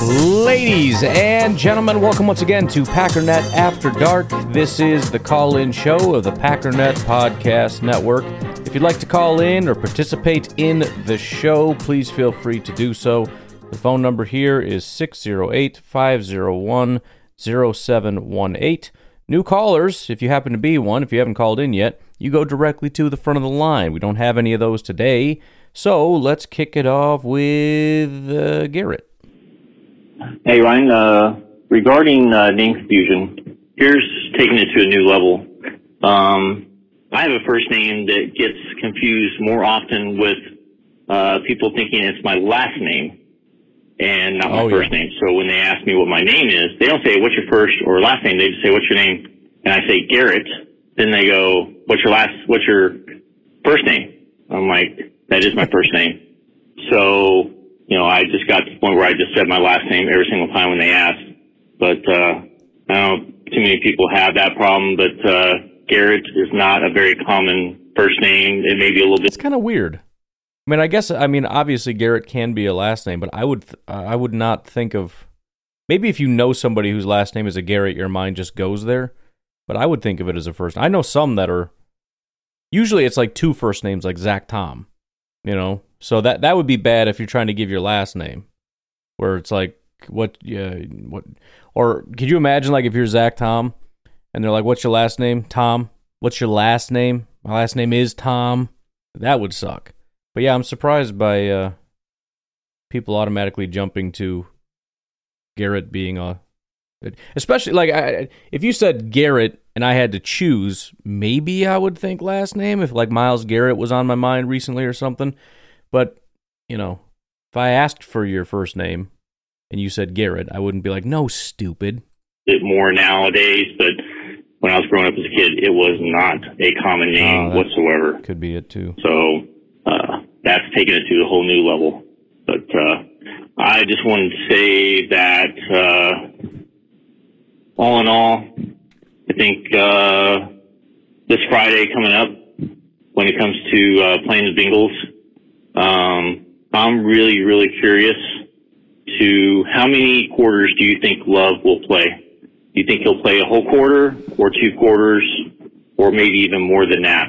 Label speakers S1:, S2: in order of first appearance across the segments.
S1: Ladies and gentlemen, welcome once again to Packernet After Dark. This is the call in show of the Packernet Podcast Network. If you'd like to call in or participate in the show, please feel free to do so. The phone number here is 608 501 0718. New callers, if you happen to be one, if you haven't called in yet, you go directly to the front of the line. We don't have any of those today. So let's kick it off with uh, Garrett.
S2: Hey Ryan, uh, regarding uh, name confusion, here's taking it to a new level. Um, I have a first name that gets confused more often with uh, people thinking it's my last name and not my
S1: Oh,
S2: first
S1: yeah.
S2: name. So when they ask me what my name is, they don't say what's your first or last name. They just say what's your name, and I say Garrett. Then they go, what's your last? What's your first name? I'm like, that is my first name. So, you know, I just got to the point where I just said my last name every single time when they asked. But, uh, I don't know, too many people have that problem, but, uh, Garrett is not a very common first name. It may be a little bit
S1: It's kind of weird. I mean, I guess I mean obviously Garrett can be a last name, but I would th- I would not think of maybe if you know somebody whose last name is a Garrett, your mind just goes there. But I would think of it as a first. I know some that are usually it's like two first names, like Zach Tom. You know, so that that would be bad if you're trying to give your last name, where it's like what yeah what or could you imagine like if you're Zach Tom and they're like, "What's your last name, Tom? What's your last name? My last name is Tom." That would suck. But yeah, I'm surprised by uh, people automatically jumping to Garrett being a, especially like I, if you said Garrett and I had to choose, maybe I would think last name if like Myles Garrett was on my mind recently or something. But you know, if I asked for your first name and you said Garrett, I wouldn't be like, no, stupid.
S2: bit more nowadays, but when I was growing up as a kid, it was not a common name
S1: Oh,
S2: whatsoever.
S1: Could be it too.
S2: So uh, that's taken it to a whole new level. But uh, I just wanted to say that uh, all in all, I think uh, this Friday coming up, when it comes to uh, playing the Bengals, um, I'm really, really curious to how many quarters do you think Love will play? Do you think he'll play a whole quarter or two quarters or maybe even more than that?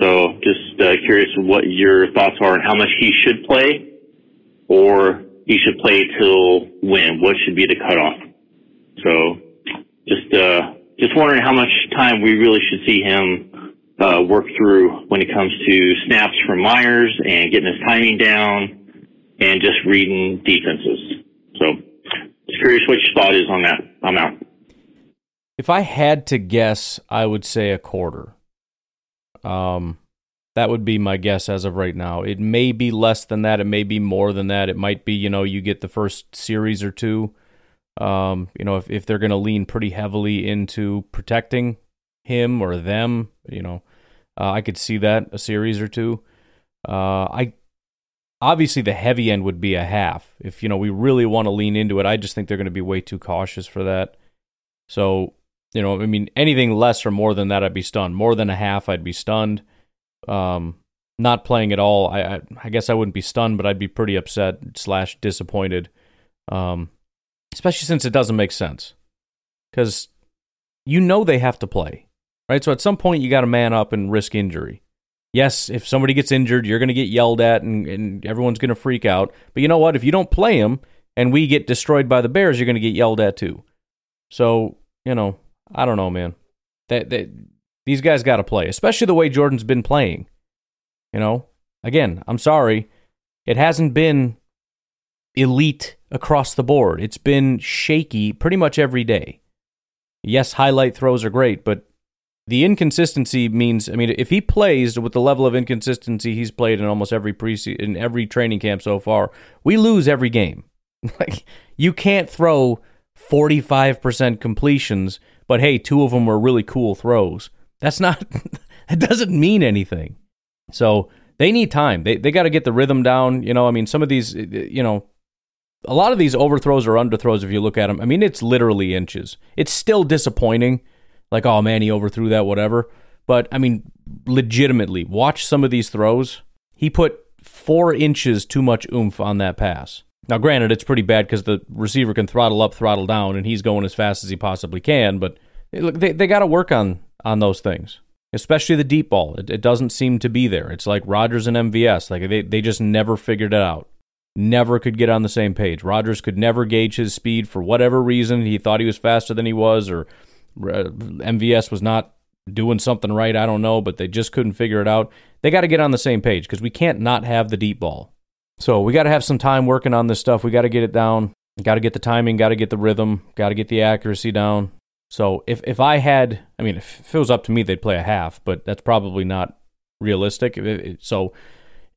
S2: So just uh, curious what your thoughts are on how much he should play or he should play till when? What should be the cutoff? So just, uh, just wondering how much time we really should see him uh, work through when it comes to snaps from Myers and getting his timing down and just reading defenses. So just curious what your thought is on that. I'm out.
S1: If I had to guess, I would say a quarter. Um, that would be my guess as of right now. It may be less than that. It may be more than that. It might be, you know, you get the first series or two. Um, you know, if, if they're going to lean pretty heavily into protecting him or them, you know, uh, I could see that a series or two. Uh, I obviously the heavy end would be a half. If you know we really want to lean into it, I just think they're going to be way too cautious for that. So, you know, I mean, anything less or more than that, I'd be stunned. More than a half, I'd be stunned. Um, not playing at all, I, I, I guess I wouldn't be stunned, but I'd be pretty upset slash disappointed. Um, especially since it doesn't make sense, because you know they have to play, right? So at some point, you got to man up and risk injury. Yes, if somebody gets injured, you're going to get yelled at and, and everyone's going to freak out. But you know what? If you don't play him and we get destroyed by the Bears, you're going to get yelled at too. So, you know, I don't know, man. That, that these guys got to play, especially the way Jordan's been playing. You know, again, I'm sorry, it hasn't been elite across the board. It's been shaky pretty much every day. Yes, highlight throws are great, but the inconsistency means I mean if he plays with the level of inconsistency he's played in almost every preseason in every training camp so far, we lose every game. like you can't throw 45% completions but hey, two of them were really cool throws. That's not, it doesn't mean anything. So they need time. They, they got to get the rhythm down. You know, I mean, some of these, eh, eh, you know, a lot of these overthrows or underthrows, if you look at them, I mean, it's literally inches. It's still disappointing. Like, oh man, he overthrew that, whatever. But I mean, legitimately, watch some of these throws. He put four inches too much oomph on that pass. Now, granted, it's pretty bad because the receiver can throttle up, throttle down, and he's going as fast as he possibly can. But eh, look, they, they got to work on on those things, especially the deep ball. It, it doesn't seem to be there. It's like Rodgers and MVS. Like they, they just never figured it out. Never could get on the same page. Rodgers could never gauge his speed for whatever reason. He thought he was faster than he was, or MVS was not doing something right. I don't know, but they just couldn't figure it out. They got to get on the same page because we can't not have the deep ball. So we got to have some time working on this stuff. We got to get it down. Got to get the timing. Got to get the rhythm. Got to get the accuracy down. So if if I had, I mean, if it was up to me, they'd play a half, but that's probably not realistic. So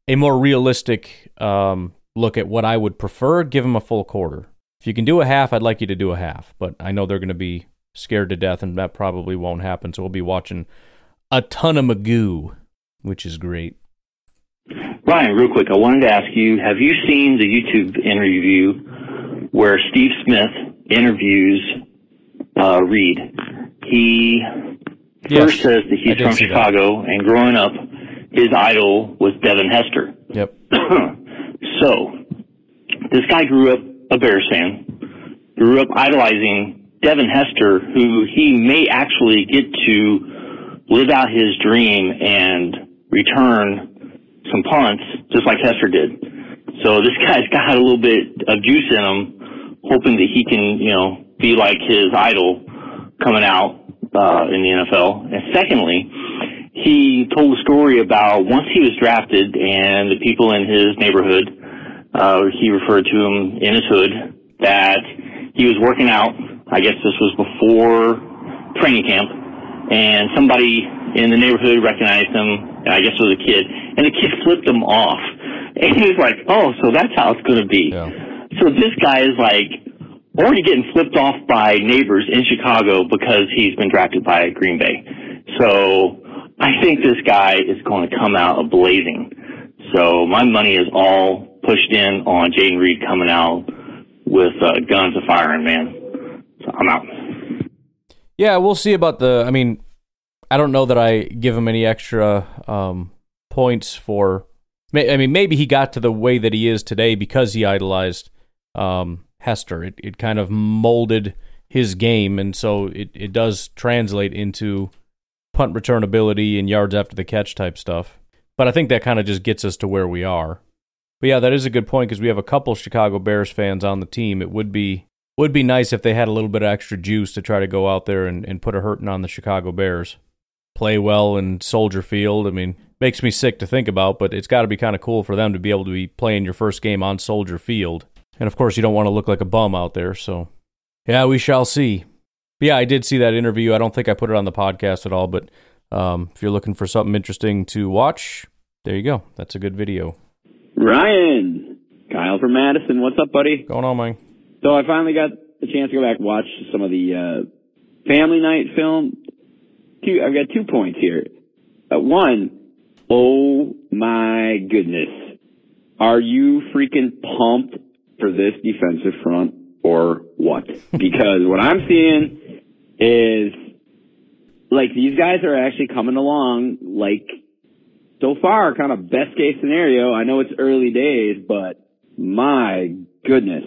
S1: a more realistic um, look at what I would prefer, give them a full quarter. If you can do a half, I'd like you to do a half, but I know they're going to be scared to death, and that probably won't happen. So we'll be watching a ton of Magoo, which is great.
S2: Ryan, real quick, I wanted to ask you: Have you seen the YouTube interview where Steve Smith interviews uh, Reed? He
S1: Yes,
S2: first says that he's from
S1: see that.
S2: Chicago, and growing up, his idol was Devin Hester.
S1: Yep.
S2: so, this guy grew up a Bears fan, grew up idolizing Devin Hester, who he may actually get to live out his dream and return some punts, just like Hester did. So this guy's got a little bit of juice in him, hoping that he can, you know, be like his idol coming out uh, in the NFL. And secondly, he told a story about once he was drafted and the people in his neighborhood, uh, he referred to him in his hood, that he was working out. I guess this was before training camp, and somebody in the neighborhood recognized him. and I guess it was a kid, and the kid flipped him off. And he was like, "Oh, so that's how it's going to be."
S1: Yeah.
S2: So this guy is like already getting flipped off by neighbors in Chicago because he's been drafted by Green Bay. So I think this guy is going to come out a blazing. So my money is all pushed in on Jayden Reed coming out with uh, guns a firing, man. I'm out.
S1: Yeah, we'll see about the. I mean, I don't know that I give him any extra um, points for. I mean, maybe he got to the way that he is today because he idolized um, Hester. It it kind of molded his game, and so it it does translate into punt return ability and yards after the catch type stuff. But I think that kind of just gets us to where we are. But yeah, that is a good point because we have a couple Chicago Bears fans on the team. It would be would be nice if they had a little bit of extra juice to try to go out there and, and put a hurting on the Chicago Bears. Play well in Soldier Field. I mean, makes me sick to think about, but it's got to be kind of cool for them to be able to be playing your first game on Soldier Field. And of course, you don't want to look like a bum out there. So, yeah, we shall see. But yeah, I did see that interview. I don't think I put it on the podcast at all, but um, if you're looking for something interesting to watch, there you go. That's a good video.
S3: Ryan, Kyle from Madison, what's up, buddy?
S1: Going on, man.
S3: So I finally got a chance to go back and watch some of the uh, family night film. Two, I've got two points here. Uh, one, oh my goodness, are you freaking pumped for this defensive front or what? Because what I'm seeing is like these guys are actually coming along like so far kind of best case scenario. I know it's early days, but my goodness.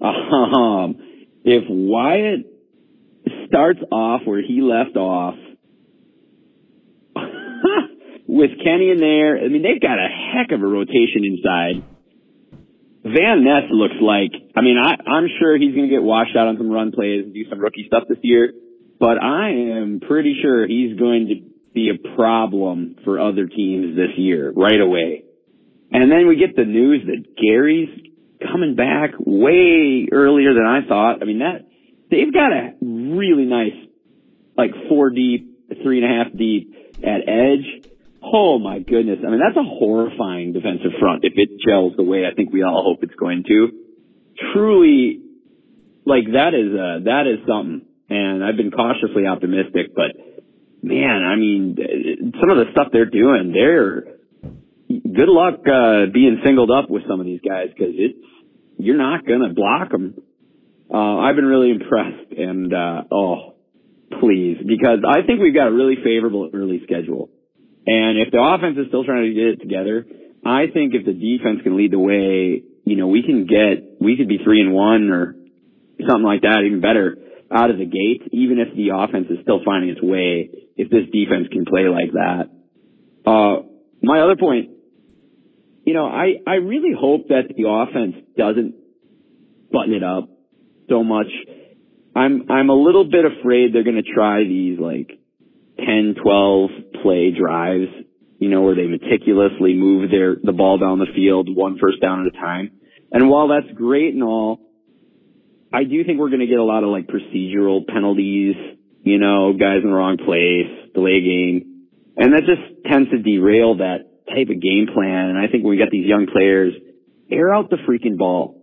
S3: Um, if Wyatt starts off where he left off with Kenny in there, I mean, they've got a heck of a rotation inside. Van Ness looks like, I mean, I, I'm sure he's going to get washed out on some run plays and do some rookie stuff this year, but I am pretty sure he's going to be a problem for other teams this year right away. And then we get the news that Gary's coming back way earlier than I thought. I mean, that, they've got a really nice, like four deep, three and a half deep at edge. Oh my goodness. I mean, that's a horrifying defensive front if it gels the way I think we all hope it's going to. Truly, like that is, uh, that is something. and I've been cautiously optimistic. But man, I mean, some of the stuff they're doing, they're good luck uh, being singled up with some of these guys because it's you're not gonna block them. Uh, I've been really impressed, and uh, oh, please, because I think we've got a really favorable early schedule. And if the offense is still trying to get it together, I think if the defense can lead the way, you know, we can get, we could be three and one or something like that, even better out of the gate, even if the offense is still finding its way, if this defense can play like that. Uh, my other point, you know, I, I really hope that the offense doesn't button it up so much. I'm, I'm a little bit afraid they're going to try these like 10, 12 play drives, you know, where they meticulously move their, the ball down the field one first down at a time. And while that's great and all, I do think we're going to get a lot of like procedural penalties, you know, guys in the wrong place, delay game. And that just tends to derail that type of game plan. And I think when we got these young players, air out the freaking ball.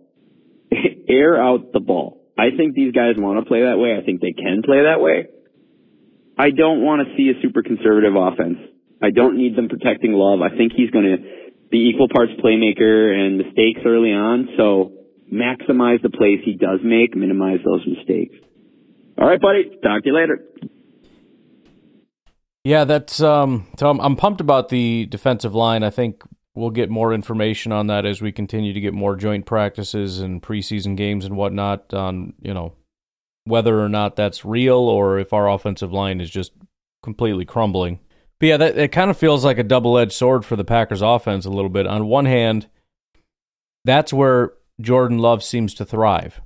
S3: air out the ball. I think these guys want to play that way. I think they can play that way. I don't want to see a super conservative offense. I don't need them protecting Love. I think he's going to be equal parts playmaker and mistakes early on. So maximize the plays he does make, minimize those mistakes. All right, buddy. Talk to you later.
S1: Yeah, that's um. So I'm, I'm pumped about the defensive line. I think we'll get more information on that as we continue to get more joint practices and preseason games and whatnot. On you know whether or not that's real or if our offensive line is just completely crumbling. But yeah, that it kind of feels like a double-edged sword for the Packers offense a little bit. On one hand, that's where Jordan Love seems to thrive.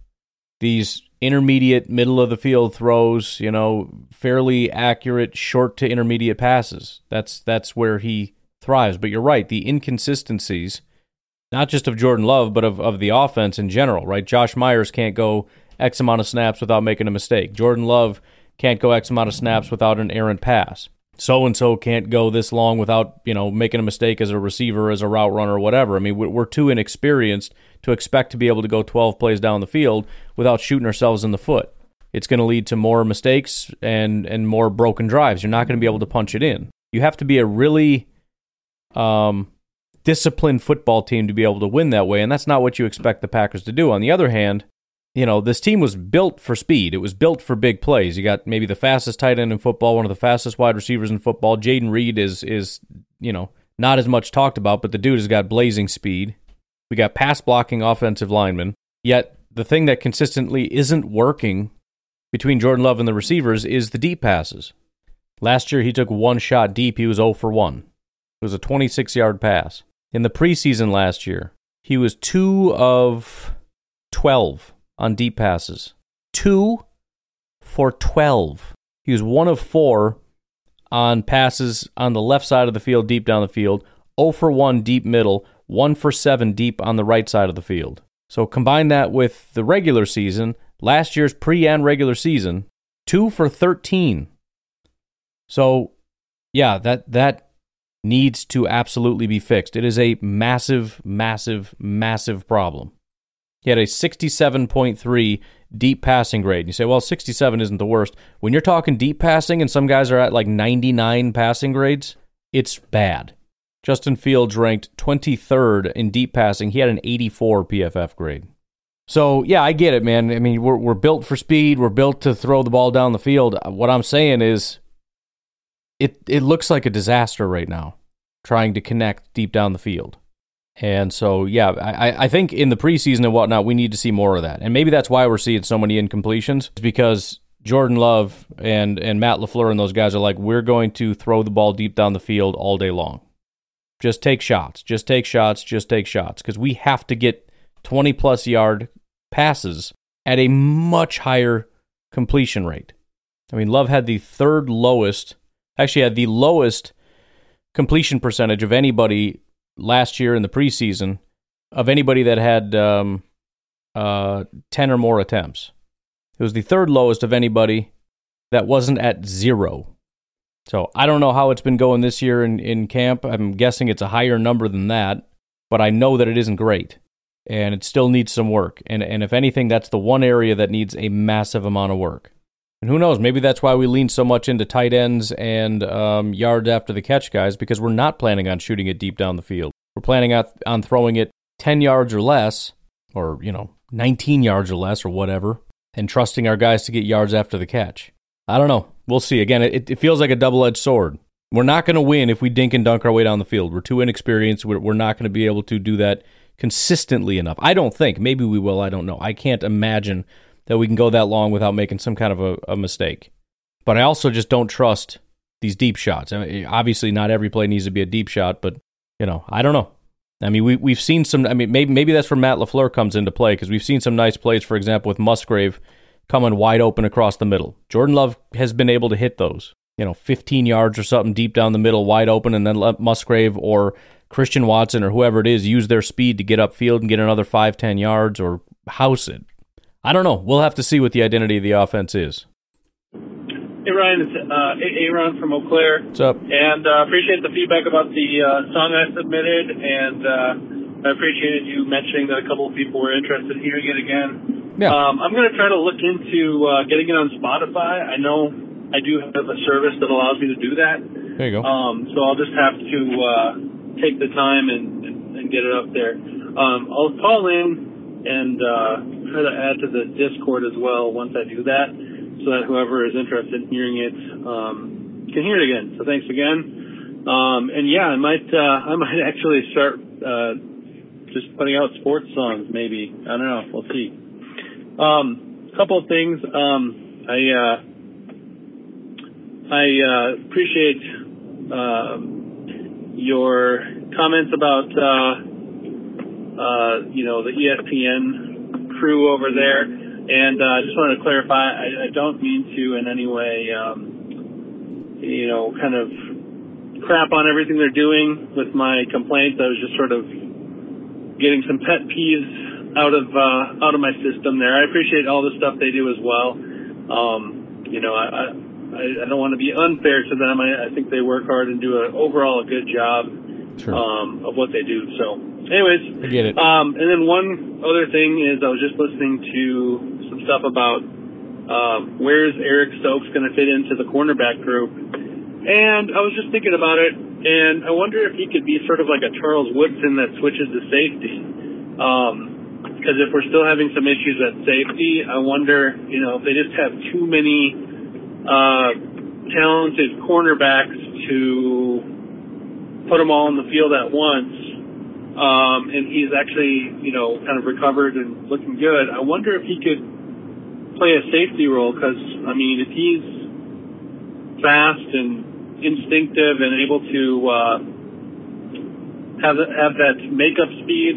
S1: These intermediate, middle of the field throws, you know, fairly accurate short to intermediate passes. That's that's where he thrives. But you're right, the inconsistencies, not just of Jordan Love, but of, of the offense in general, right? Josh Myers can't go X amount of snaps without making a mistake. Jordan Love can't go X amount of snaps without an errant pass. So and so can't go this long without, you know, making a mistake as a receiver, as a route runner, or whatever. I mean, we're too inexperienced to expect to be able to go 12 plays down the field without shooting ourselves in the foot. It's going to lead to more mistakes and and more broken drives. You're not going to be able to punch it in. You have to be a really um, disciplined football team to be able to win that way, and that's not what you expect the Packers to do. On the other hand, you know, this team was built for speed. It was built for big plays. You got maybe the fastest tight end in football, one of the fastest wide receivers in football. Jayden Reed is is, you know, not as much talked about, but the dude has got blazing speed. We got pass blocking offensive linemen. Yet the thing that consistently isn't working between Jordan Love and the receivers is the deep passes. Last year, he took one shot deep. He was 0 for 1. It was a 26 yard pass. In the preseason last year, he was 2 of 12 on deep passes. 2 for 12. He was 1 of 4 on passes on the left side of the field, deep down the field. 0 for 1 deep middle one for seven deep on the right side of the field. So combine that with the regular season, last year's pre and regular season, two for 13. So, yeah, that, that needs to absolutely be fixed. It is a massive, massive, massive problem. He had a 67.3 deep passing grade. You say, well, 67 isn't the worst. When you're talking deep passing and some guys are at like 99 passing grades, it's bad. Justin Fields ranked 23rd in deep passing. He had an 84 PFF grade. So, yeah, I get it, man. I mean, we're, we're built for speed. We're built to throw the ball down the field. What I'm saying is it, it looks like a disaster right now trying to connect deep down the field. And so, yeah, I, I think in the preseason and whatnot, we need to see more of that. And maybe that's why we're seeing so many incompletions, because Jordan Love and, and Matt LaFleur and those guys are like, we're going to throw the ball deep down the field all day long. Just take shots. Just take shots. Just take shots. Because we have to get 20 plus yard passes at a much higher completion rate. I mean, Love had the third lowest, actually, had the lowest completion percentage of anybody last year in the preseason of anybody that had um, uh, 10 or more attempts. It was the third lowest of anybody that wasn't at zero so I don't know how it's been going this year in, in camp. I'm guessing it's a higher number than that, but I know that it isn't great. And it still needs some work. And and if anything, that's the one area that needs a massive amount of work. And who knows? Maybe that's why we lean so much into tight ends and um, yards after the catch guys because we're not planning on shooting it deep down the field. We're planning on, throwing it 10 yards or less, or, you know, 19 yards or less, or whatever, and trusting our guys to get yards after the catch. I don't know. We'll see. Again, it, it feels like a double edged sword. We're not going to win if we dink and dunk our way down the field. We're too inexperienced. We're, we're not going to be able to do that consistently enough. I don't think. Maybe we will. I don't know. I can't imagine that we can go that long without making some kind of a, a mistake. But I also just don't trust these deep shots. I mean, obviously, not every play needs to be a deep shot, but you know, I don't know. I mean, we we've seen some. I mean, maybe maybe that's where Matt LaFleur comes into play because we've seen some nice plays. For example, with Musgrave coming wide open across the middle. Jordan Love has been able to hit those. You know, 15 yards or something deep down the middle, wide open, and then let Musgrave or Christian Watson or whoever it is use their speed to get upfield and get another five, ten yards or house it. I don't know. We'll have to see what the identity of the offense is.
S4: Hey Ryan, it's uh, Aaron from Eau Claire.
S1: What's up?
S4: And uh, appreciate the feedback about the uh, song I submitted, and uh, I appreciated you mentioning that a couple of people were interested in hearing it again.
S1: Yeah.
S4: Um, I'm going to try to look into uh, getting it on Spotify. I know I do have a service that allows me to do that.
S1: There you go.
S4: Um, so I'll just have to uh, take the time and, and, and get it up there. Um, I'll call in and uh, try to add to the Discord as well once I do that, so that whoever is interested in hearing it um, can hear it again. So thanks again. Um, and yeah, I might uh, I might actually start uh, just putting out sports songs. Maybe I don't know. We'll see. Um, a couple of things. Um, I uh, I uh, appreciate um, your comments about uh, uh, you know the ESPN crew over there, and uh, I just wanted to clarify. I, I don't mean to in any way, um, you know, kind of crap on everything they're doing with my complaints. I was just sort of getting some pet peeves out of uh, out of my system there. I appreciate all the stuff they do as well. Um, you know, I, I I don't want to be unfair to them. I, I think they work hard and do an overall a good job
S1: Sure.
S4: um, of what they do. So, anyways,
S1: I get it.
S4: um, and then one other thing is I was just listening to some stuff about um, where's Eric Stokes going to fit into the cornerback group, and I was just thinking about it, and I wonder if he could be sort of like a Charles Woodson that switches to safety. Because if we're still having some issues at safety, I wonder, you know, if they just have too many uh, talented cornerbacks to put them all in the field at once, um, and he's actually, you know, kind of recovered and looking good. I wonder if he could play a safety role because, I mean, if he's fast and instinctive and able to uh, have have that makeup speed,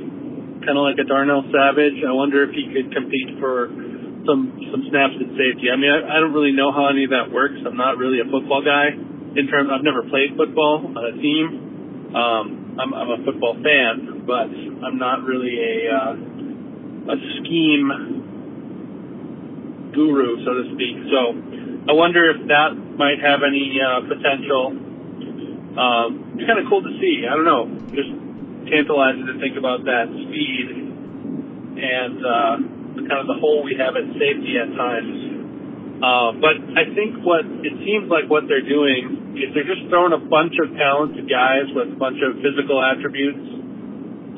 S4: kind of like a Darnell Savage, I wonder if he could compete for some some snaps at safety. I mean, I, I don't really know how any of that works. I'm not really a football guy. In terms, I've never played football on a team. Um, I'm, I'm a football fan, but I'm not really a uh, a scheme guru, so to speak. So I wonder if that might have any uh, potential. Um, it's kind of cool to see. I don't know, just tantalizing to think about that speed and uh, kind of the hole we have at safety at times. Uh, but I think what it seems like what they're doing they're just throwing a bunch of talented guys with a bunch of physical attributes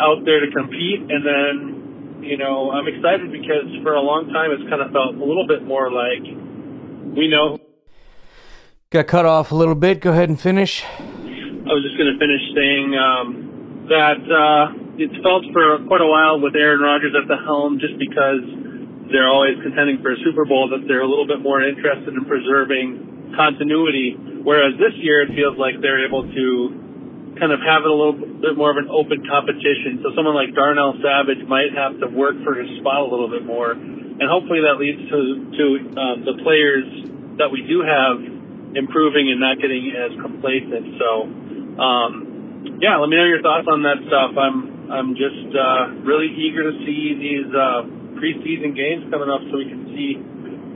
S4: out there to compete, and then you know I'm excited because for a long time it's kind of felt a little bit more like we know.
S1: Got cut off a little bit. Go ahead and finish.
S4: I was just going to finish saying um, that uh, it's felt for quite a while with Aaron Rodgers at the helm, just because they're always contending for a Super Bowl, that they're a little bit more interested in preserving continuity. Whereas this year, it feels like they're able to kind of have it a little bit more of an open competition. So someone like Darnell Savage might have to work for his spot a little bit more, and hopefully that leads to to um, the players that we do have improving and not getting as complacent. So, um, yeah, let me know your thoughts on that stuff. I'm I'm just uh, really eager to see these uh, preseason games coming up so we can see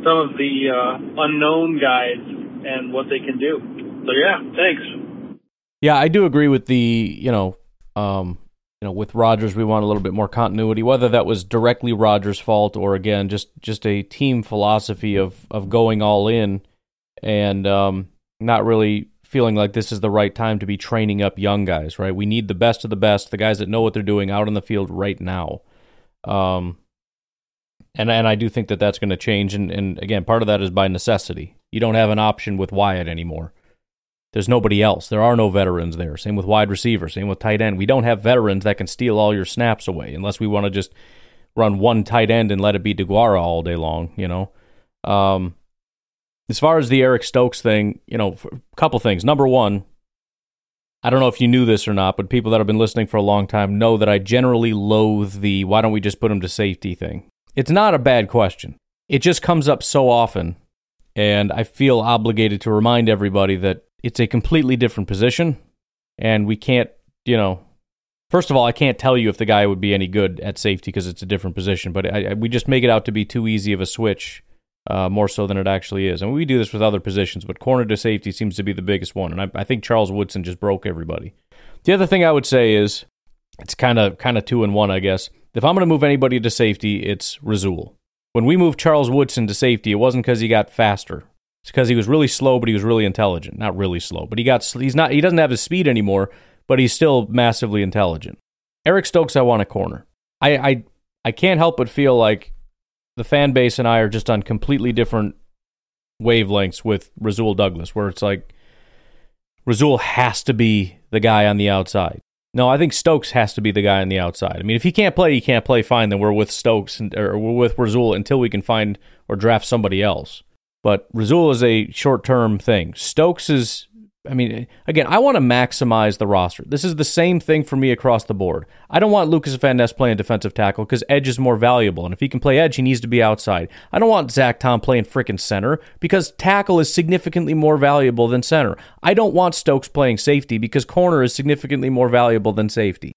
S4: some of the uh, unknown guys and what they can do. So yeah, thanks.
S1: Yeah, I do agree with the you know um, you know, with Rodgers, we want a little bit more continuity. Whether that was directly Rodgers' fault or again just just a team philosophy of of going all in and um, not really feeling like this is the right time to be training up young guys. Right? We need the best of the best, the guys that know what they're doing out on the field right now. Um, and and I do think that that's going to change. And and again, part of that is by necessity. You don't have an option with Wyatt anymore. There's nobody else. There are no veterans there. Same with wide receiver. Same with tight end. We don't have veterans that can steal all your snaps away unless we want to just run one tight end and let it be Deguara all day long. You know. Um, as far as the Eric Stokes thing, you know, a couple things. Number one, I don't know if you knew this or not, but people that have been listening for a long time know that I generally loathe the why don't we just put him to safety thing. It's not a bad question. It just comes up so often, and I feel obligated to remind everybody that it's a completely different position, and we can't, you know, first of all, I can't tell you if the guy would be any good at safety because it's a different position, but I, I, we just make it out to be too easy of a switch, uh, more so than it actually is. And we do this with other positions, but corner to safety seems to be the biggest one, and I, I think Charles Woodson just broke everybody. The other thing I would say is it's kind of kind of two in one, I guess. If I'm going to move anybody to safety, it's Rasul. When we moved Charles Woodson to safety, it wasn't because he got faster. It's because he was really slow, but he was really intelligent. Not really slow, but he got he's not he doesn't have his speed anymore, but he's still massively intelligent. Eric Stokes, I want a corner. I I I can't help but feel like the fan base and I are just on completely different wavelengths with Rasul Douglas, where it's like Rasul has to be the guy on the outside. No, I think Stokes has to be the guy on the outside. I mean, if he can't play, he can't play. Fine, then we're with Stokes and, or we're with Rasul until we can find or draft somebody else. But Rasul is a short term thing. Stokes is I mean, again, I want to maximize the roster. This is the same thing for me across the board. I don't want Lucas Van Ness playing defensive tackle because edge is more valuable. And if he can play edge, he needs to be outside. I don't want Zach Tom playing freaking center because tackle is significantly more valuable than center. I don't want Stokes playing safety because corner is significantly more valuable than safety.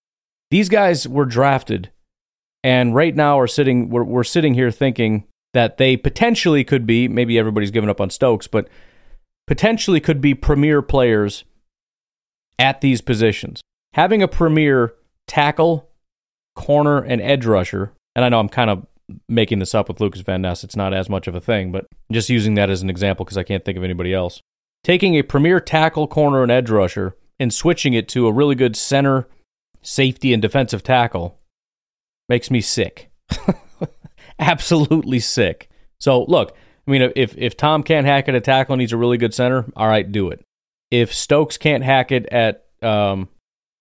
S1: These guys were drafted and right now are sitting, we're, we're sitting here thinking that they potentially could be, maybe everybody's given up on Stokes, but potentially could be premier players at these positions. Having a premier tackle, corner, and edge rusher, and I know I'm kind of making this up with Lucas Van Ness, it's not as much of a thing, but just using that as an example because I can't think of anybody else. Taking a premier tackle, corner, and edge rusher and switching it to a really good center, safety, and defensive tackle makes me sick. Absolutely sick. So, look, I mean, if if Tom can't hack it at tackle and he's a really good center, all right, do it. If Stokes can't hack it at um,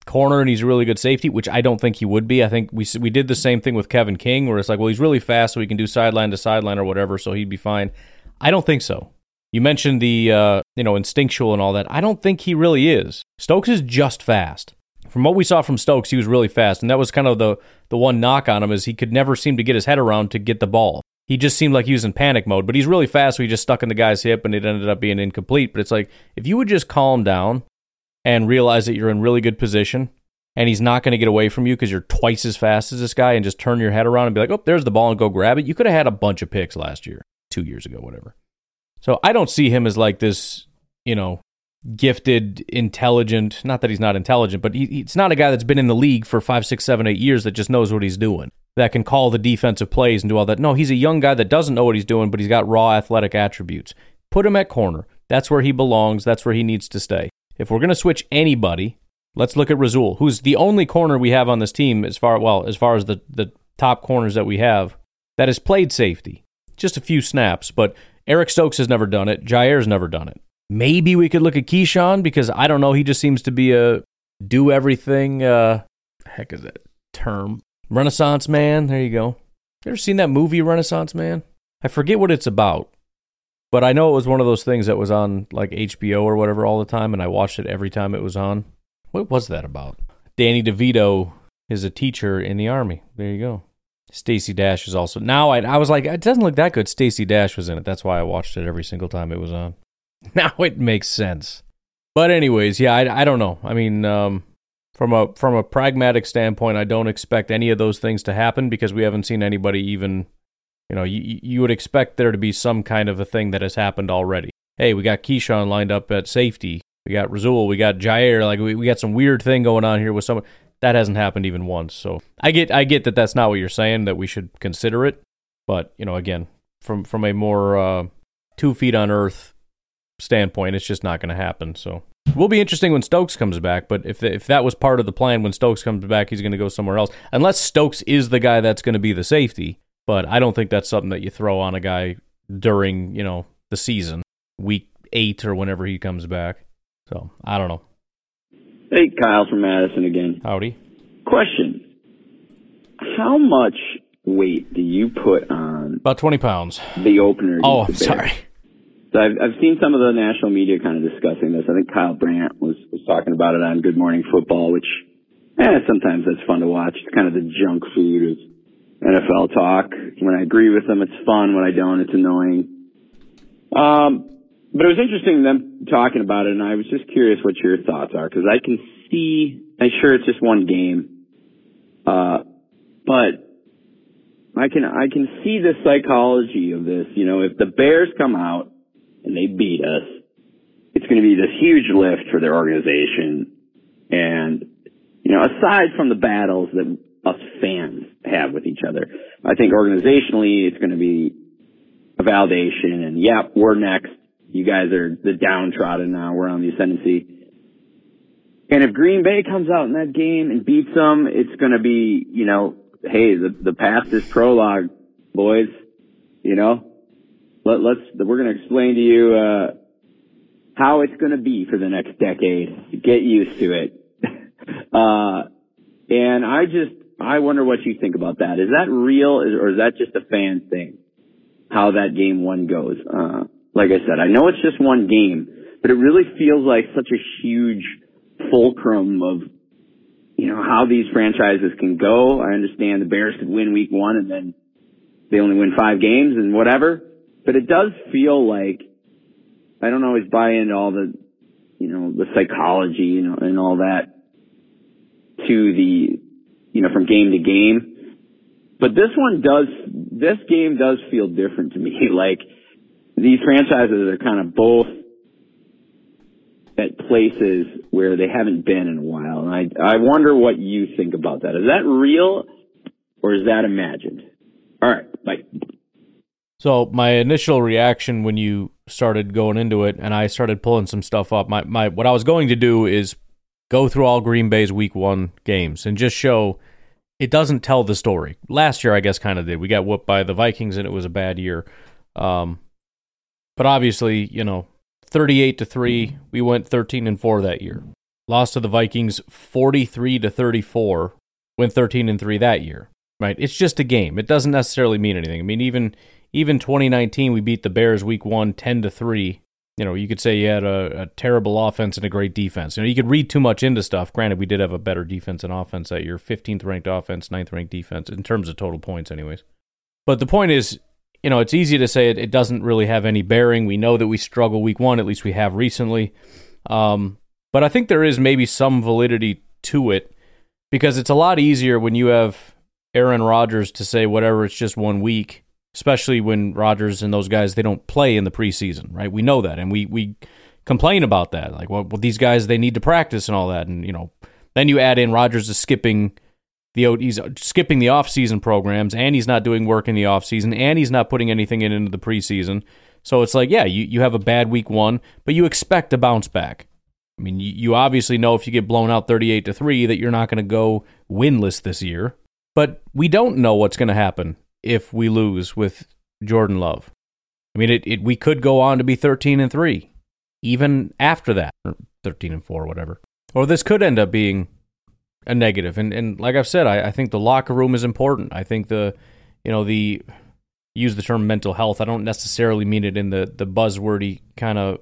S1: corner and he's a really good safety, which I don't think he would be. I think we we did the same thing with Kevin King, where it's like, well, he's really fast, so he can do sideline to sideline or whatever, so he'd be fine. I don't think so. You mentioned the uh, you know instinctual and all that. I don't think he really is. Stokes is just fast. From what we saw from Stokes, he was really fast, and that was kind of the the one knock on him is he could never seem to get his head around to get the ball he just seemed like he was in panic mode. But he's really fast, so he just stuck in the guy's hip, and it ended up being incomplete. But it's like if you would just calm down and realize that you're in really good position, and he's not going to get away from you because you're twice as fast as this guy, and just turn your head around and be like, "Oh, there's the ball," and go grab it. You could have had a bunch of picks last year, two years ago, whatever. So I don't see him as like this, you know, gifted, intelligent. Not that he's not intelligent, but he, he's not a guy that's been in the league for five, six, seven, eight years that just knows what he's doing that can call the defensive plays and do all that. No, he's a young guy that doesn't know what he's doing, but he's got raw athletic attributes. Put him at corner. That's where he belongs. That's where he needs to stay. If we're going to switch anybody, let's look at Rasul, who's the only corner we have on this team as far well as far as the the top corners that we have that has played safety. Just a few snaps, but Eric Stokes has never done it. Jaire's never done it. Maybe we could look at Keisean because I don't know. He just seems to be a do everything. Uh, heck is that term? Renaissance Man. There you go. Ever seen that movie Renaissance Man? I forget what it's about, but I know it was one of those things that was on like HBO or whatever all the time, and I watched it every time it was on. What was that about? Danny DeVito is a teacher in the army. There you go. Stacey Dash is also now. I, I was like, it doesn't look that good. Stacey Dash was in it. That's why I watched it every single time it was on. Now it makes sense. But anyways, yeah, I, I don't know. I mean, um, from a from a pragmatic standpoint, I don't expect any of those things to happen because we haven't seen anybody even. You know, you you would expect there to be some kind of a thing that has happened already. Hey, we got Keisean lined up at safety. We got Rasul. We got Jaire. Like we, we got some weird thing going on here with someone. that hasn't happened even once. So I get I get that that's not what you're saying that we should consider it, but you know again from from a more uh, two feet on earth standpoint, it's just not going to happen. So will be interesting when Stokes comes back. But if if that was part of the plan, when Stokes comes back, he's going to go somewhere else, unless Stokes is the guy that's going to be the safety. But I don't think that's something that you throw on a guy during you know the season, week eight or whenever he comes back. So I don't know.
S3: Hey, Kyle from Madison again.
S1: Howdy.
S3: Question: How much weight do you put on
S1: About twenty pounds.
S3: the opener?
S1: Oh, I'm sorry.
S3: So I've, I've seen some of the national media kind of discussing this. I think Kyle Brandt was, was talking about it on Good Morning Football, which eh, sometimes that's fun to watch. It's kind of the junk food of NFL talk. When I agree with them, it's fun. When I don't, it's annoying. Um, but it was interesting them talking about it, and I was just curious what your thoughts are because I can see. I'm sure it's just one game, uh, but I can I can see the psychology of this. You know, if the Bears come out and they beat us, it's going to be this huge lift for their organization. And, you know, aside from the battles that us fans have with each other, I think organizationally it's going to be a validation and yeah, we're next. You guys are the downtrodden now. We're on the ascendancy. And if Green Bay comes out in that game and beats them, it's going to be, you know, hey, the, the past is prologue, boys. You know, let, let's we're going to explain to you uh, how it's going to be for the next decade. Get used to it. uh, and I just I wonder what you think about that. Is that real, or is that just a fan thing? How that game one goes. Uh, like I said, I know it's just one game, but it really feels like such a huge fulcrum of you know how these franchises can go. I understand the Bears could win week one and then they only win five games and whatever. But it does feel like I don't always buy into all the, you know, the psychology, and all that to the, you know, from game to game. But this one does, this game does feel different to me. Like these franchises are kind of both at places where they haven't been in a while. And I, I wonder what you think about that. Is that real or is that imagined? All right. Bye.
S1: So my initial reaction when you started going into it and I started pulling some stuff up, my, my what I was going to do is go through all Green Bay's week one games and just show it doesn't tell the story. Last year I guess kind of did. We got whooped by the Vikings and it was a bad year. Um, but obviously, you know, 38 to 3, we went 13 and 4 that year. Lost to the Vikings 43 to 34, went 13 and 3 that year. Right? It's just a game. It doesn't necessarily mean anything. I mean, even even 2019 we beat the Bears week 1 10 to 3. You know, you could say you had a, a, terrible offense and a great defense. You know, you could read too much into stuff. Granted, we did have a better defense and offense that year, 15th ranked offense, 9th ranked defense in terms of total points anyways. But the point is, you know, it's easy to say it, it doesn't really have any bearing. We know that we struggle week 1, at least we have recently. Um, but I think there is maybe some validity to it because it's a lot easier when you have Aaron Rodgers to say whatever, it's just one week especially when Rodgers and those guys they don't play in the preseason, right? We know that, and we we complain about that, like well, well these guys they need to practice and all that, and you know, then you add in Rodgers is skipping the he's skipping the off-season programs, and he's not doing work in the off-season, and he's not putting anything in into the preseason. So it's like, yeah, you, you have a bad week one, but you expect a bounce back. I mean, you, you obviously know if you get blown out 38 to 3 that you're not going to go winless this year. But we don't know what's going to happen if we lose with Jordan Love. I mean, it, it we could go on to be 13 and 3 even after that, or 13 and 4 whatever. Or this could end up being a negative. And and like I've said, I, I think the locker room is important. I think the you know, the use the term mental health. I don't necessarily mean it in the the buzzwordy kind of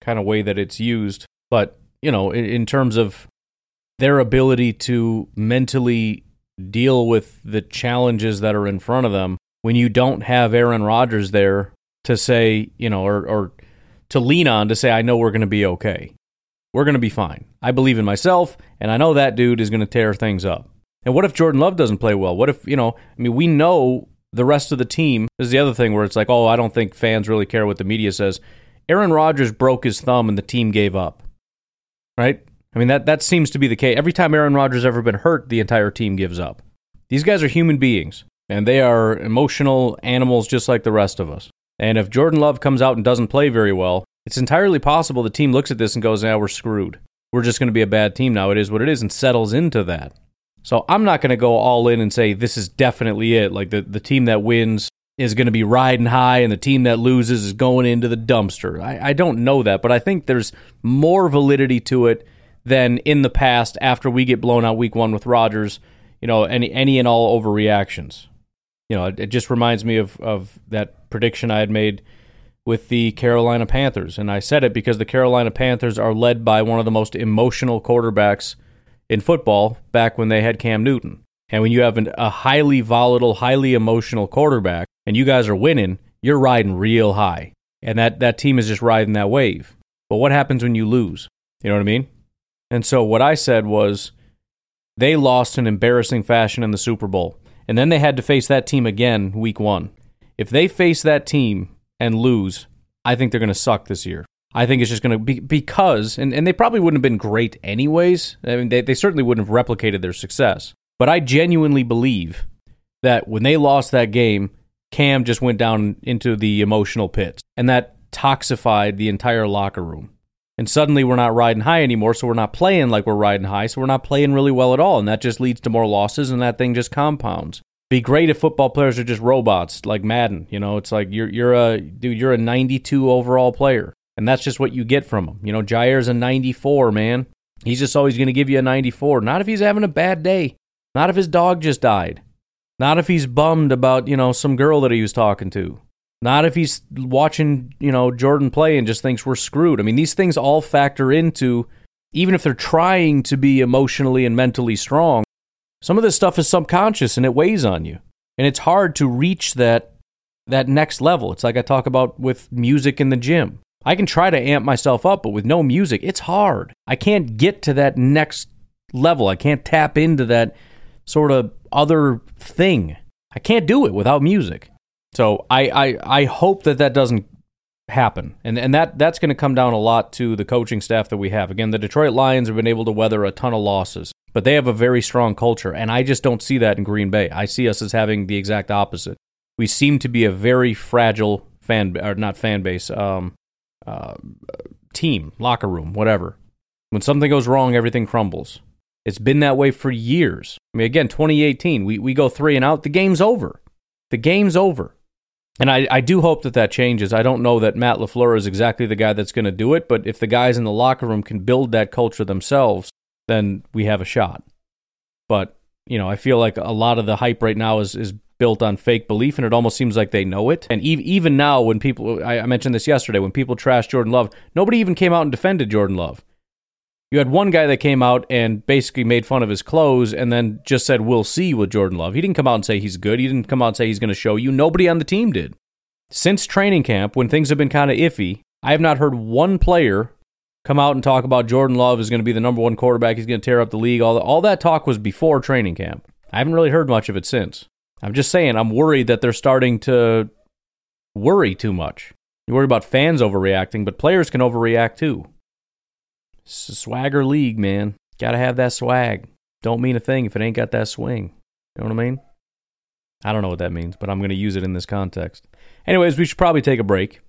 S1: kind of way that it's used, but you know, in, in terms of their ability to mentally deal with the challenges that are in front of them when you don't have Aaron Rodgers there to say, you know, or, or to lean on to say, I know we're going to be okay. We're going to be fine. I believe in myself, and I know that dude is going to tear things up. And what if Jordan Love doesn't play well? What if, you know, I mean, we know the rest of the team. This is the other thing where it's like, oh, I don't think fans really care what the media says. Aaron Rodgers broke his thumb and the team gave up. Right? I mean, that, that seems to be the case. Every time Aaron Rodgers ever been hurt, the entire team gives up. These guys are human beings, and they are emotional animals just like the rest of us. And if Jordan Love comes out and doesn't play very well, it's entirely possible the team looks at this and goes, "Now we're screwed. We're just going to be a bad team now. It is what it is," and settles into that. So I'm not going to go all in and say this is definitely it. Like the, the team that wins is going to be riding high and the team that loses is going into the dumpster. I, I don't know that, but I think there's more validity to it than in the past after we get blown out week one with Rodgers, you know, any any and all overreactions. You know, it, it just reminds me of, of that prediction I had made with the Carolina Panthers. And I said it because the Carolina Panthers are led by one of the most emotional quarterbacks in football back when they had Cam Newton. And when you have an, a highly volatile, highly emotional quarterback and you guys are winning, you're riding real high. And that, that team is just riding that wave. But what happens when you lose? You know what I mean? And so what I said was they lost in embarrassing fashion in the Super Bowl. And then they had to face that team again week one. If they face that team and lose, I think they're going to suck this year. I think it's just going to be because, and, and they probably wouldn't have been great anyways. I mean, they, they certainly wouldn't have replicated their success. But I genuinely believe that when they lost that game, Cam just went down into the emotional pits, and that toxified the entire locker room. And suddenly we're not riding high anymore, so we're not playing like we're riding high, so we're not playing really well at all, and that just leads to more losses, and that thing just compounds. Be great if football players are just robots, like Madden. You know, it's like you're you're a dude, you're a 92 overall player, and that's just what you get from him. You know, Jaire's a 94, man. He's just always going to give you a 94. Not if he's having a bad day. Not if his dog just died. Not if he's bummed about, you know, some girl that he was talking to. Not if he's watching, you know, Jordan play and just thinks we're screwed. I mean, these things all factor into, even if they're trying to be emotionally and mentally strong, some of this stuff is subconscious and it weighs on you. And it's hard to reach that that next level. It's like I talk about with music in the gym. I can try to amp myself up, but with no music, it's hard. I can't get to that next level. I can't tap into that sort of other thing. I can't do it without music. So I, I, I hope that that doesn't happen. And, and that, that's going to come down a lot to the coaching staff that we have. Again, the Detroit Lions have been able to weather a ton of losses, but they have a very strong culture. And I just don't see that in Green Bay. I see us as having the exact opposite. We seem to be a very fragile fan, or not fan base, um, uh, team, locker room, whatever. When something goes wrong, everything crumbles. It's been that way for years. I mean, again, 2018, we, we go three and out, the game's over. The game's over. And I, I do hope that that changes. I don't know that Matt LaFleur is exactly the guy that's going to do it, but if the guys in the locker room can build that culture themselves, then we have a shot. But, you know, I feel like a lot of the hype right now is, is built on fake belief, and it almost seems like they know it. And even now, when people, I mentioned this yesterday, when people trash Jordan Love, nobody even came out and defended Jordan Love. You had one guy that came out and basically made fun of his clothes and then just said, We'll see with Jordan Love. He didn't come out and say he's good. He didn't come out and say he's going to show you. Nobody on the team did. Since training camp, when things have been kind of iffy, I have not heard one player come out and talk about Jordan Love is going to be the number one quarterback. He's going to tear up the league. All, all that talk was before training camp. I haven't really heard much of it since. I'm just saying, I'm worried that they're starting to worry too much. You worry about fans overreacting, but players can overreact too. Swagger league, man. Got to have that swag. Don't mean a thing if it ain't got that swing. You know what I mean? I don't know what that means, but I'm going to use it in this context. Anyways, we should probably take a break.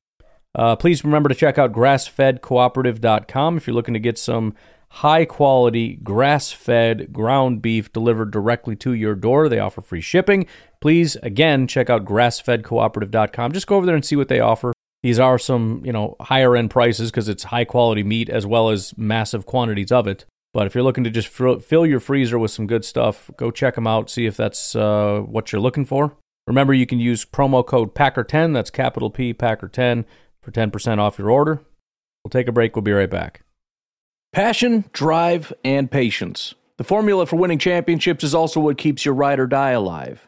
S1: Uh, please remember to check out grassfedcooperative.com if you're looking to get some high quality grass fed ground beef delivered directly to your door. They offer free shipping. Please, again, check out grassfedcooperative.com. Just go over there and see what they offer. These are some, you know, higher end prices because it's high quality meat as well as massive quantities of it. But if you're looking to just fill your freezer with some good stuff, go check them out, see if that's uh, what you're looking for. Remember, you can use promo code PACKER10, that's capital P, PACKER10, for 10% off your order. We'll take a break, we'll be right back. Passion, drive, and patience. The formula for winning championships is also what keeps your ride or die alive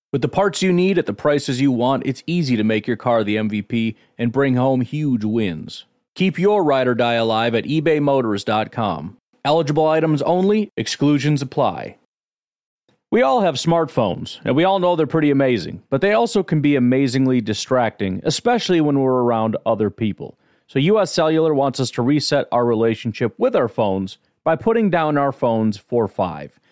S1: With the parts you need at the prices you want, it's easy to make your car the MVP and bring home huge wins. Keep your ride or die alive at ebaymotors.com. Eligible items only, exclusions apply. We all have smartphones, and we all know they're pretty amazing, but they also can be amazingly distracting, especially when we're around other people. So, US Cellular wants us to reset our relationship with our phones by putting down our phones for five.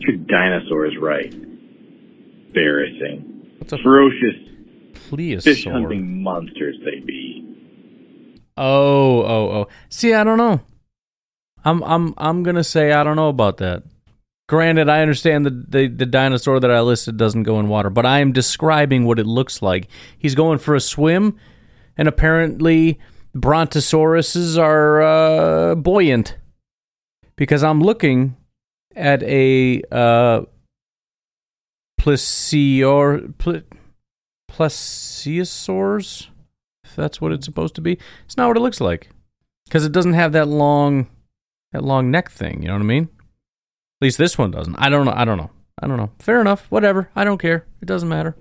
S3: your dinosaur is right. Embarrassing.
S1: What's a
S3: Ferocious
S1: plesiosaur?
S3: fish hunting monsters they be.
S1: Oh, oh, oh. See, I don't know. I'm I'm I'm gonna say I don't know about that. Granted, I understand the, the the dinosaur that I listed doesn't go in water, but I am describing what it looks like. He's going for a swim, and apparently brontosauruses are uh, buoyant because I'm looking at a uh, plesior ple, plesiosaurs. If that's what it's supposed to be, it's not what it looks like because it doesn't have that long that long neck thing. You know what I mean? At least this one doesn't. I don't know. I don't know. I don't know. Fair enough. Whatever. I don't care. It doesn't matter.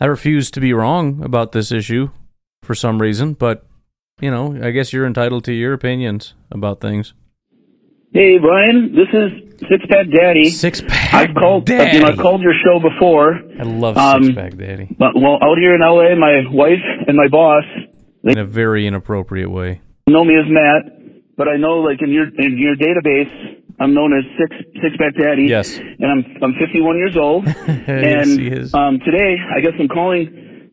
S1: I refuse to be wrong about this issue for some reason, but you know, I guess you're entitled to your opinions about things.
S5: Hey, Brian, this is Six Pack Daddy.
S1: Six Pack
S5: I've called,
S1: Daddy.
S5: You know, I've called your show before.
S1: I love
S5: Um,
S1: Six Pack Daddy
S5: But well, out here in LA, my wife and my boss They
S1: in a very inappropriate way.
S5: know me as Matt, but I know like in your in your database, I'm known as Six Six Pack Daddy.
S1: Yes.
S5: And I'm I'm 51 years old.
S1: Yes,
S5: and
S1: he is.
S5: um, today, I guess I'm calling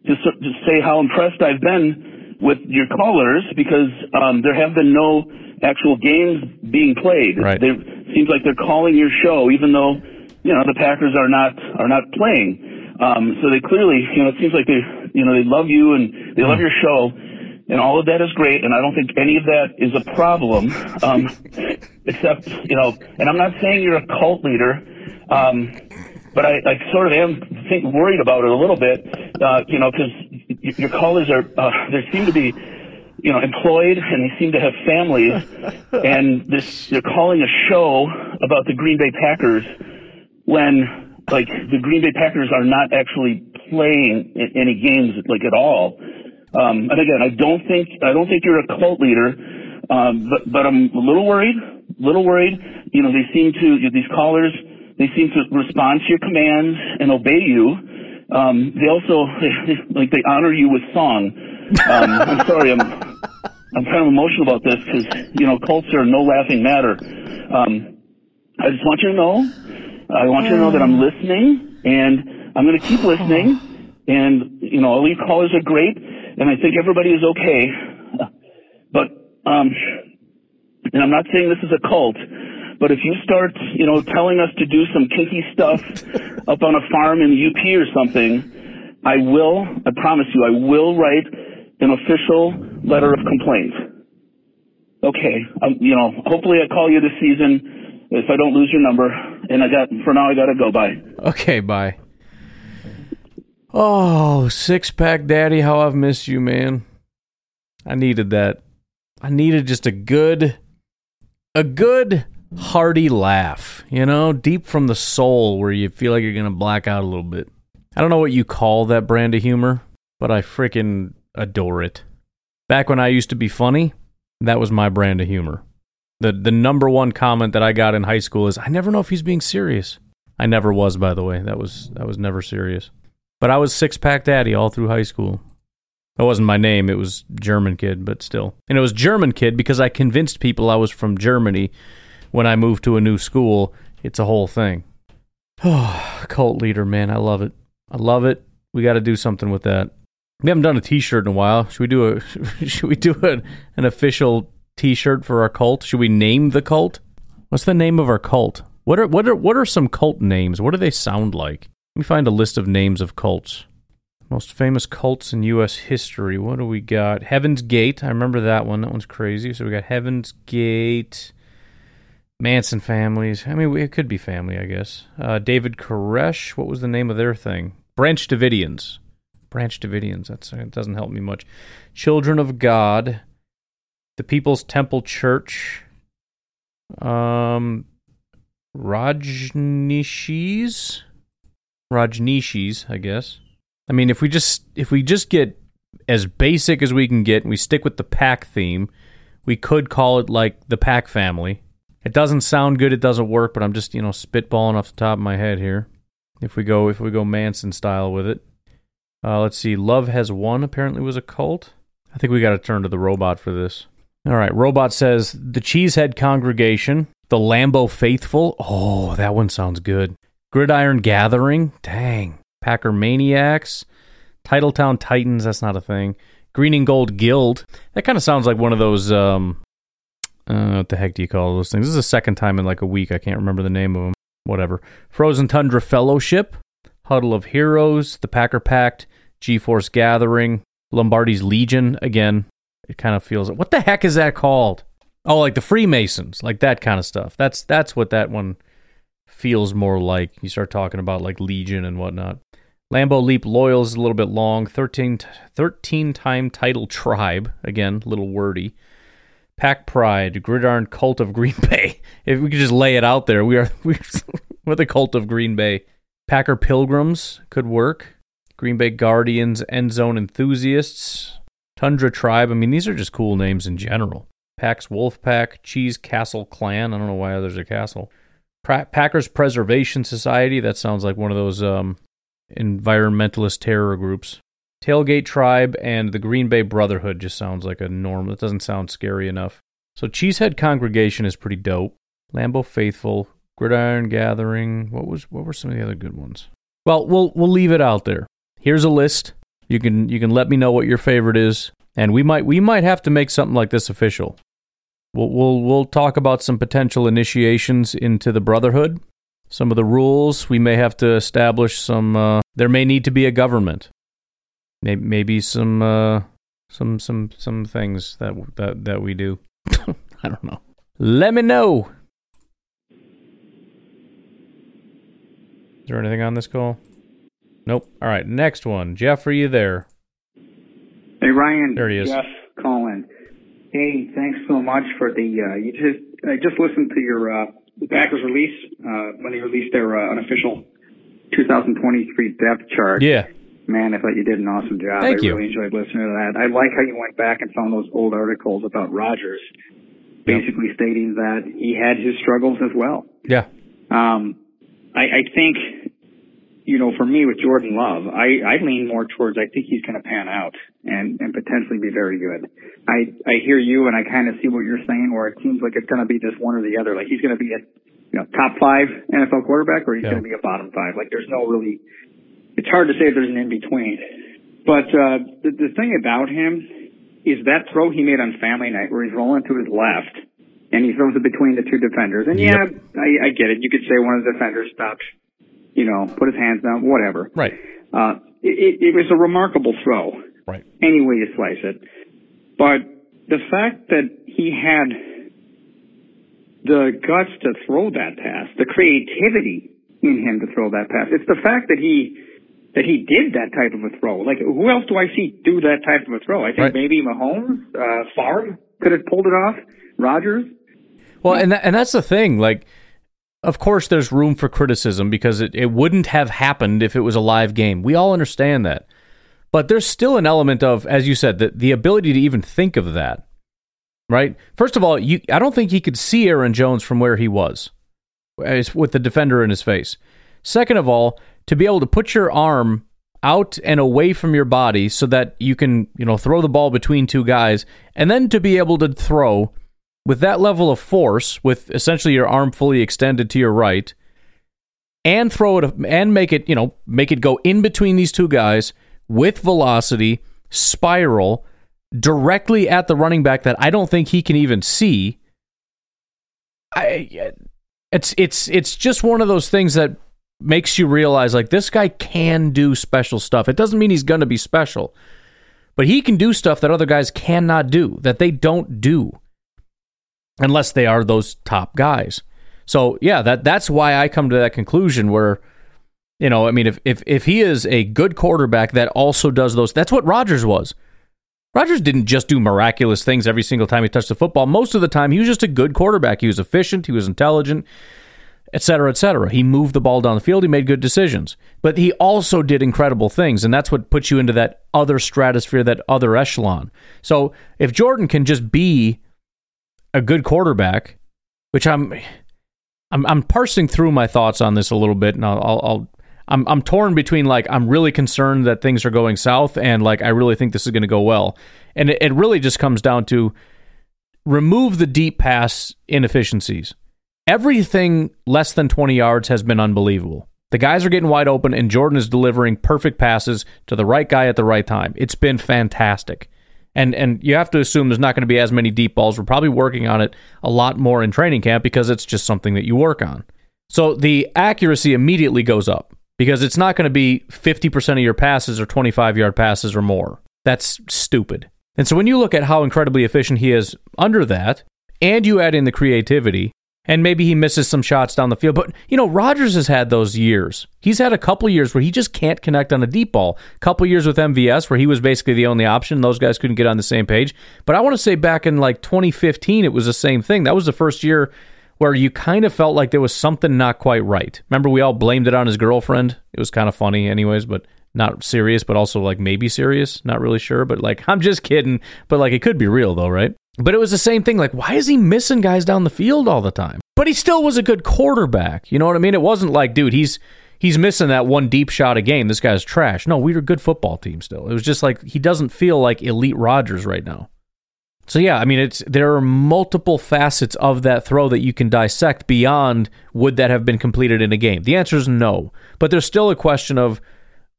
S5: to, to say how impressed I've been with your callers because um, there have been no actual games being played.
S1: Right.
S5: There seems like they're calling your show, even though you know the Packers are not are not playing. Um, so they clearly, you know, it seems like they, you know, they love you and they love your show, and all of that is great. And I don't think any of that is a problem, um, except you know. And I'm not saying you're a cult leader, um, but I, I sort of am think worried about it a little bit, uh, you know, because your callers are uh, they seem to be. You know, employed, and they seem to have families, and this they're calling a show about the Green Bay Packers when like the Green Bay Packers are not actually playing any games like at all. Um, and again, I don't think I don't think you're a cult leader, um, but but I'm a little worried, little worried. You know, they seem to these callers they seem to respond to your commands and obey you. Um, they also like they honor you with song. Um, I'm sorry, I'm I'm kind of emotional about this because you know cults are no laughing matter. Um, I just want you to know, I want you to know that I'm listening, and I'm going to keep listening. And you know, all your callers are great, and I think everybody is okay. But um, and I'm not saying this is a cult, but if you start, you know, telling us to do some kinky stuff up on a farm in the UP or something, I will. I promise you, I will write an official letter of complaint. Okay, um, you know, hopefully I call you this season if I don't lose your number. And I got for now, I got to go. Bye.
S1: Okay, bye. Oh, six pack daddy, how I've missed you, man. I needed that. I needed just a good, a good hearty laugh, you know, deep from the soul where you feel like you're going to black out a little bit. I don't know what you call that brand of humor, but I freaking adore it. Back when I used to be funny, that was my brand of humor. The the number one comment that I got in high school is I never know if he's being serious. I never was by the way. That was that was never serious. But I was six pack daddy all through high school. That wasn't my name, it was German kid, but still. And it was German kid because I convinced people I was from Germany when I move to a new school. It's a whole thing. Oh, cult leader, man, I love it. I love it. We got to do something with that. We haven't done a T-shirt in a while. Should we do a? Should we do a, an official T-shirt for our cult? Should we name the cult? What's the name of our cult? What are what are what are some cult names? What do they sound like? Let me find a list of names of cults. Most famous cults in U.S. history. What do we got? Heaven's Gate. I remember that one. That one's crazy. So we got Heaven's Gate. Manson families. I mean, it could be family, I guess. Uh, David Koresh. What was the name of their thing? Branch Davidians. Branch Davidians. That's it doesn't help me much. Children of God. The People's Temple Church. Um, Rajneeshees. Rajneeshees, I guess. I mean, if we just if we just get as basic as we can get, and we stick with the pack theme, we could call it like the pack family. It doesn't sound good, it doesn't work, but I'm just you know spitballing off the top of my head here. If we go if we go Manson style with it, uh, let's see. Love has won. Apparently was a cult. I think we got to turn to the robot for this. All right, robot says the Cheesehead congregation, the Lambeau faithful. Oh, that one sounds good. Gridiron Gathering. Dang. Packer Maniacs, Titletown Titans. That's not a thing. Green and Gold Guild. That kind of sounds like one of those. Um, uh, what the heck do you call those things? This is the second time in like a week. I can't remember the name of them. Whatever. Frozen Tundra Fellowship, Huddle of Heroes, The Packer Pact, G Force Gathering, Lombardi's Legion. Again, it kind of feels. What the heck is that called? Oh, like the Freemasons, like that kind of stuff. That's that's what that one feels more like. You start talking about like Legion and whatnot. Lambeau Leap Loyals is a little bit long. 13, 13 time title tribe. Again, a little wordy. Pack Pride, Gridiron Cult of Green Bay. If we could just lay it out there, we are we're the cult of Green Bay. Packer Pilgrims could work. Green Bay Guardians, End Zone Enthusiasts, Tundra Tribe. I mean, these are just cool names in general. Pax Wolf Pack, Cheese Castle Clan. I don't know why there's a castle. Packers Preservation Society. That sounds like one of those um, environmentalist terror groups. Tailgate Tribe and the Green Bay Brotherhood just sounds like a norm. That doesn't sound scary enough. So Cheesehead Congregation is pretty dope. Lambeau Faithful, Gridiron Gathering. What was what were some of the other good ones? Well, we'll we'll leave it out there. Here's a list. You can you can let me know what your favorite is, and we might we might have to make something like this official. We'll we'll we'll talk about some potential initiations into the Brotherhood. Some of the rules we may have to establish. Some uh, there may need to be a government. Maybe maybe some uh, some some some things that that that we do. I don't know. Let me know. Is there anything on this call? Nope. All right, next one. Jeff, are you there?
S6: Hey Ryan.
S1: There he is.
S6: Jeff Colin. Hey, thanks so much for the. Uh, you just I just listened to your uh, the Packers release uh, when they released their uh, unofficial 2023 depth chart.
S1: Yeah.
S6: Man, I thought you did an awesome job.
S1: Thank
S6: I
S1: you.
S6: really enjoyed listening to that. I like how you went back and found those old articles about Rodgers, basically stating that he had his struggles as well.
S1: Yeah.
S6: Um, I, I think, you know, for me with Jordan Love, I, I lean more towards I think he's going to pan out and, and potentially be very good. I, I hear you and I kind of see what you're saying where it seems like it's going to be just one or the other. Like he's going to be a, you know, top five NFL quarterback or he's
S1: Yeah.
S6: going to be a bottom five. Like there's no really, it's hard to say if there's an in between. But, uh, the, the thing about him is that throw he made on family night where he's rolling to his left and he throws it between the two defenders. And yeah, I, I get it. You could say one of the defenders stopped, you know, put his hands down, whatever.
S1: Right.
S6: Uh, it, it was a remarkable throw.
S1: Right.
S6: Any way you slice it. But the fact that he had the guts to throw that pass, the creativity in him to throw that pass. It's the fact that he that he did that type of a throw. Like who else do I see do that type of a throw? I think
S1: Right.
S6: maybe Mahomes, uh, Favre could have pulled it off. Rodgers.
S1: Well, and that, and that's the thing. Like, of course, there's room for criticism because it, it wouldn't have happened if it was a live game. We all understand that, but there's still an element of, as you said, the, the ability to even think of that. Right. First of all, you I don't think he could see Aaron Jones from where he was, as- with the defender in his face. Second of all, to be able to put your arm out and away from your body so that you can, you know, throw the ball between two guys, and then to be able to throw with that level of force, with essentially your arm fully extended to your right, and throw it and make it, you know, make it go in between these two guys with velocity, spiral directly at the running back that I don't think he can even see. I it's it's it's just one of those things that makes you realize like this guy can do special stuff. It doesn't mean he's going to be special, but he can do stuff that other guys cannot do, that they don't do unless they are those top guys. So, yeah, that that's why I come to that conclusion where you know, I mean if if if he is a good quarterback that also does those that's what Rodgers was. Rodgers didn't just do miraculous things every single time he touched the football. Most of the time, he was just a good quarterback. He was efficient, he was intelligent, et cetera, et cetera. He moved the ball down the field, he made good decisions. But he also did incredible things, and that's what puts you into that other stratosphere, that other echelon. So if Jordan can just be a good quarterback, which I'm I'm, I'm parsing through my thoughts on this a little bit, and I'll, I'll, I'll I'm I'm torn between like I'm really concerned that things are going south and like I really think this is going to go well, and it, it really just comes down to remove the deep pass inefficiencies. Everything less than 20 yards has been unbelievable. The guys are getting wide open, and Jordan is delivering perfect passes to the right guy at the right time. It's been fantastic. And and you have to assume there's not going to be as many deep balls. We're probably working on it a lot more in training camp because it's just something that you work on. So the accuracy immediately goes up because it's not going to be 50% of your passes or 25 yard passes or more. That's stupid. And so when you look at how incredibly efficient he is under that, and you add in the creativity, and maybe he misses some shots down the field. But, you know, Rodgers has had those years. He's had a couple years where he just can't connect on a deep ball. A couple years with MVS where he was basically the only option. Those guys couldn't get on the same page. But I want to say back in like 2015, it was the same thing. That was the first year where you kind of felt like there was something not quite right. Remember, we all blamed it on his girlfriend? It was kind of funny, anyways, but not serious, but also like maybe serious. Not really sure, but like, I'm just kidding. But like, it could be real though, right? But it was the same thing. Like, why is he missing guys down the field all the time? But he still was a good quarterback. You know what I mean? It wasn't like, dude, he's he's missing that one deep shot a game. This guy's trash. No, we were a good football team still. It was just like he doesn't feel like elite Rodgers right now. So yeah, I mean, it's there are multiple facets of that throw that you can dissect beyond would that have been completed in a game. The answer is no, but there's still a question of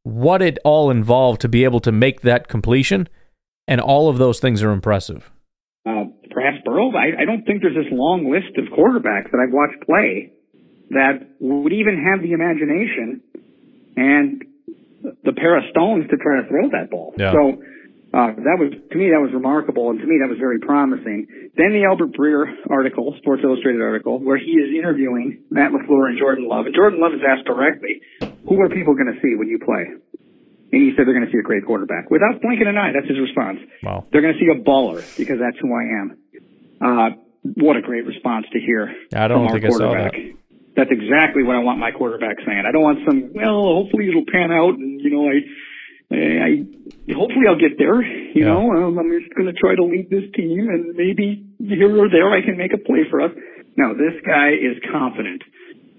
S1: what it all involved to be able to make that completion, and all of those things are impressive.
S6: Uh, perhaps Burrow. I, I don't think there's this long list of quarterbacks that I've watched play that would even have the imagination and the pair of stones to try to throw that ball.
S1: Yeah.
S6: So uh, that was to me that was remarkable, and to me that was very promising. Then the Albert Breer article, Sports Illustrated article, where he is interviewing Matt LaFleur and Jordan Love, and Jordan Love is asked directly, "Who are people going to see when you play?" And he said they're going to see a great quarterback. Without blinking an eye, that's his response.
S1: Wow.
S6: They're going to see a baller because that's who I am. Uh, what a great response to hear
S1: I don't
S6: from our
S1: think I saw
S6: quarterback.
S1: that.
S6: That's exactly what I want my quarterback saying. I don't want some, well, hopefully it'll pan out and, you know, I, I, hopefully I'll get there, you
S1: Yeah.
S6: know, um, I'm just going to try to lead this team and maybe here or there I can make a play for us. No, this guy is confident.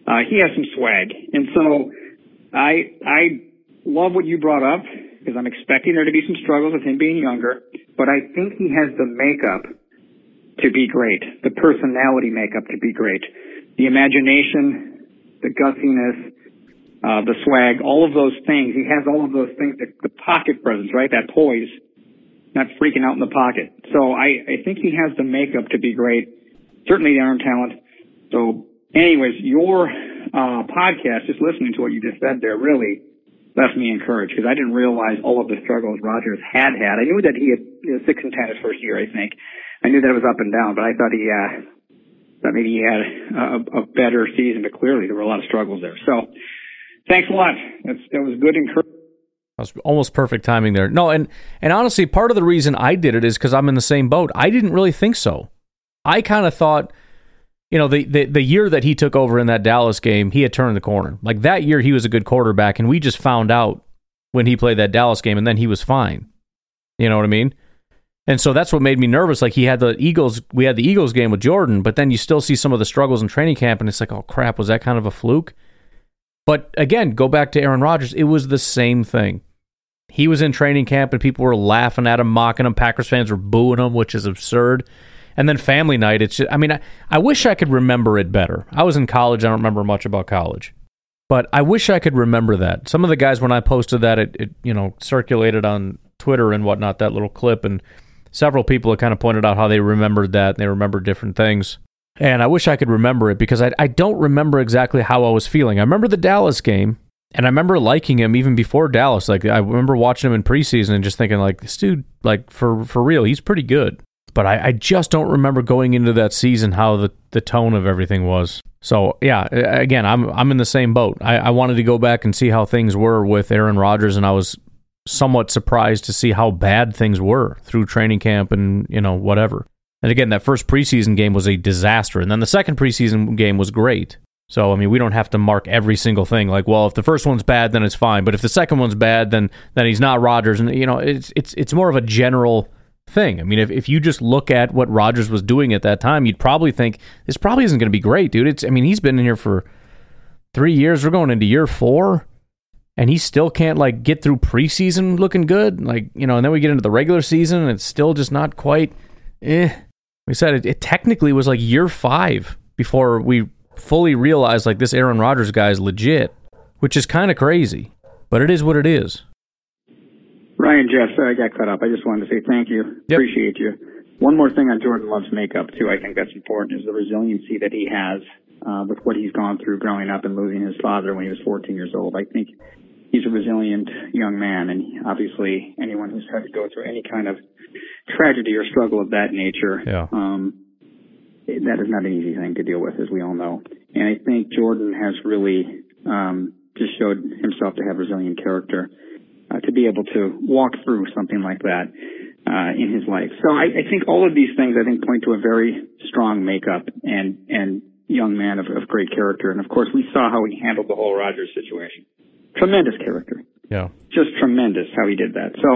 S6: Uh, he has some swag. And so I, I love what you brought up because I'm expecting there to be some struggles with him being younger, but I think he has the makeup to be great, the personality makeup to be great, the imagination, the gussiness, uh, the swag, all of those things. He has all of those things, the, the pocket presence, right? That poise, not freaking out in the pocket. So I, I think he has the makeup to be great. Certainly the arm talent. So anyways, your, uh, podcast, just listening to what you just said there really left me encouraged because I didn't realize all of the struggles Rodgers had had. I knew that he had you know, six and ten his first year, I think. I knew that it was up and down, but I thought he, uh, maybe he had a, a better season, but clearly there were a lot of struggles there. So thanks a lot. That's, that was good encouragement.
S1: That was almost perfect timing there. No, and and honestly, part of the reason I did it is because I'm in the same boat. I didn't really think so. I kind of thought, you know, the, the the year that he took over in that Dallas game, he had turned the corner. Like that year, he was a good quarterback, and we just found out when he played that Dallas game, and then he was fine. You know what I mean? And so that's what made me nervous. Like he had the Eagles, we had the Eagles game with Jordan, but then you still see some of the struggles in training camp, and it's like, oh crap, was that kind of a fluke? But again, go back to Aaron Rodgers. It was the same thing. He was in training camp and people were laughing at him, mocking him. Packers fans were booing him, which is absurd. And then family night, it's just, I mean, I, I wish I could remember it better. I was in college. I don't remember much about college. But I wish I could remember that. Some of the guys, when I posted that, it, it you know, circulated on Twitter and whatnot, that little clip. And several people have kind of pointed out how they remembered that and they remember different things. And I wish I could remember it because I, I don't remember exactly how I was feeling. I remember the Dallas game and I remember liking him even before Dallas. Like I remember watching him in preseason and just thinking, like, this dude, like for for real, he's pretty good. But I, I just don't remember going into that season how the, the tone of everything was. So yeah, again, I'm I'm in the same boat. I, I wanted to go back and see how things were with Aaron Rodgers, and I was somewhat surprised to see how bad things were through training camp and you know whatever. And again, that first preseason game was a disaster, and then the second preseason game was great. So I mean, we don't have to mark every single thing. Like, well, if the first one's bad, then it's fine. But if the second one's bad, then then he's not Rodgers. And you know, it's it's it's more of a general thing. I mean, if if you just look at what Rodgers was doing at that time, you'd probably think this probably isn't going to be great, dude. It's I mean, he's been in here for three years. We're going into year four, and he still can't like get through preseason looking good. Like you know, and then we get into the regular season, and it's still just not quite. Eh. We said it, it technically was like year five before we fully realized like this Aaron Rodgers guy is legit, which is kind of crazy, but it is what it is.
S6: Ryan, Jeff, sorry I got cut up. I just wanted to say thank you.
S1: Yep.
S6: Appreciate you. One more thing on Jordan Love's makeup too. I think that's important is the resiliency that he has uh, with what he's gone through growing up and losing his father when he was 14 years old. I think he's a resilient young man, and obviously anyone who's had to go through any kind of tragedy or struggle of that nature,
S1: Yeah.
S6: um, that is not an easy thing to deal with, as we all know. And I think Jordan has really um, just showed himself to have resilient character uh, to be able to walk through something like that uh, in his life. So I, I think all of these things I think point to a very strong makeup and and young man of, of great character. And of course, we saw how he handled the whole Rodgers situation. Tremendous character,
S1: Yeah.
S6: just tremendous how he did that. So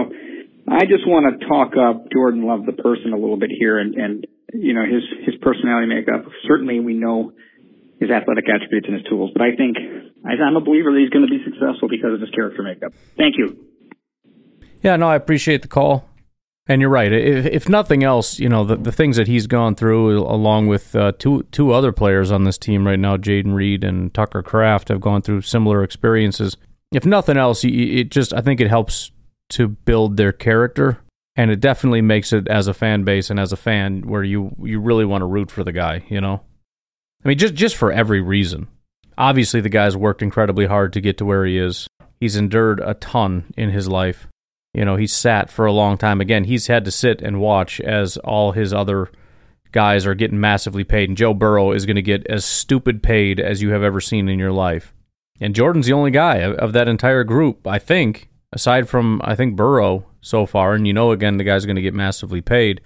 S6: I just want to talk up Jordan Love the person a little bit here, and and you know his his personality makeup. Certainly, we know his athletic attributes and his tools, but I think I- I'm a believer that he's going to be successful because of his character makeup. Thank you.
S1: Yeah, no, I appreciate the call. And you're right. If, if nothing else, you know, the, the things that he's gone through, along with uh, two two other players on this team right now, Jayden Reed and Tucker Kraft, have gone through similar experiences. If nothing else, it just I think it helps to build their character, and it definitely makes it as a fan base and as a fan where you you really want to root for the guy. You know, I mean, just just for every reason. Obviously, the guy's worked incredibly hard to get to where he is. He's endured a ton in his life. You know, he's sat for a long time. Again, he's had to sit and watch as all his other guys are getting massively paid. And Joe Burrow is going to get as stupid paid as you have ever seen in your life. And Jordan's the only guy of, that entire group, I think, aside from, I think, Burrow so far. And you know, again, the guy's going to get massively paid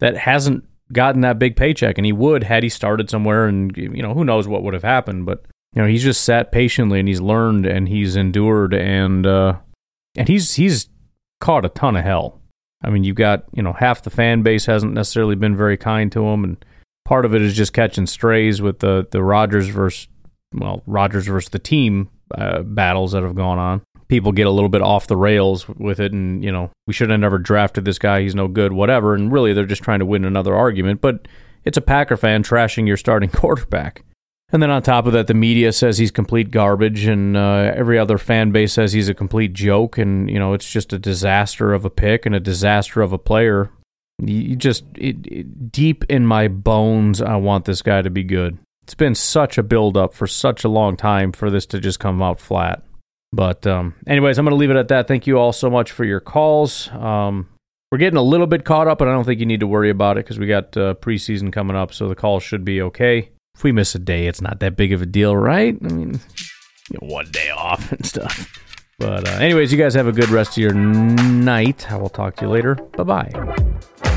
S1: that hasn't gotten that big paycheck. And he would had he started somewhere and, you know, who knows what would have happened. But, you know, he's just sat patiently and he's learned and he's endured and, uh, and he's, he's, caught a ton of hell. I mean, you've got, you know, half the fan base hasn't necessarily been very kind to him, and part of it is just catching strays with the, the Rodgers versus, well, Rodgers versus the team uh, battles that have gone on. People get a little bit off the rails with it, and, you know, we should have never drafted this guy. He's no good, whatever. And really, they're just trying to win another argument. But it's a Packer fan trashing your starting quarterback. And then on top of that, the media says he's complete garbage, and uh, every other fan base says he's a complete joke, and you know it's just a disaster of a pick and a disaster of a player. You just it, it, deep in my bones, I want this guy to be good. It's been such a build up for such a long time for this to just come out flat. But um, anyways, I'm going to leave it at that. Thank you all so much for your calls. Um, we're getting a little bit caught up, but I don't think you need to worry about it because we got uh, preseason coming up, so the call should be okay. If we miss a day, it's not that big of a deal, right? I mean, you know, one day off and stuff. But, uh, anyways, you guys have a good rest of your night. I will talk to you later. Bye bye.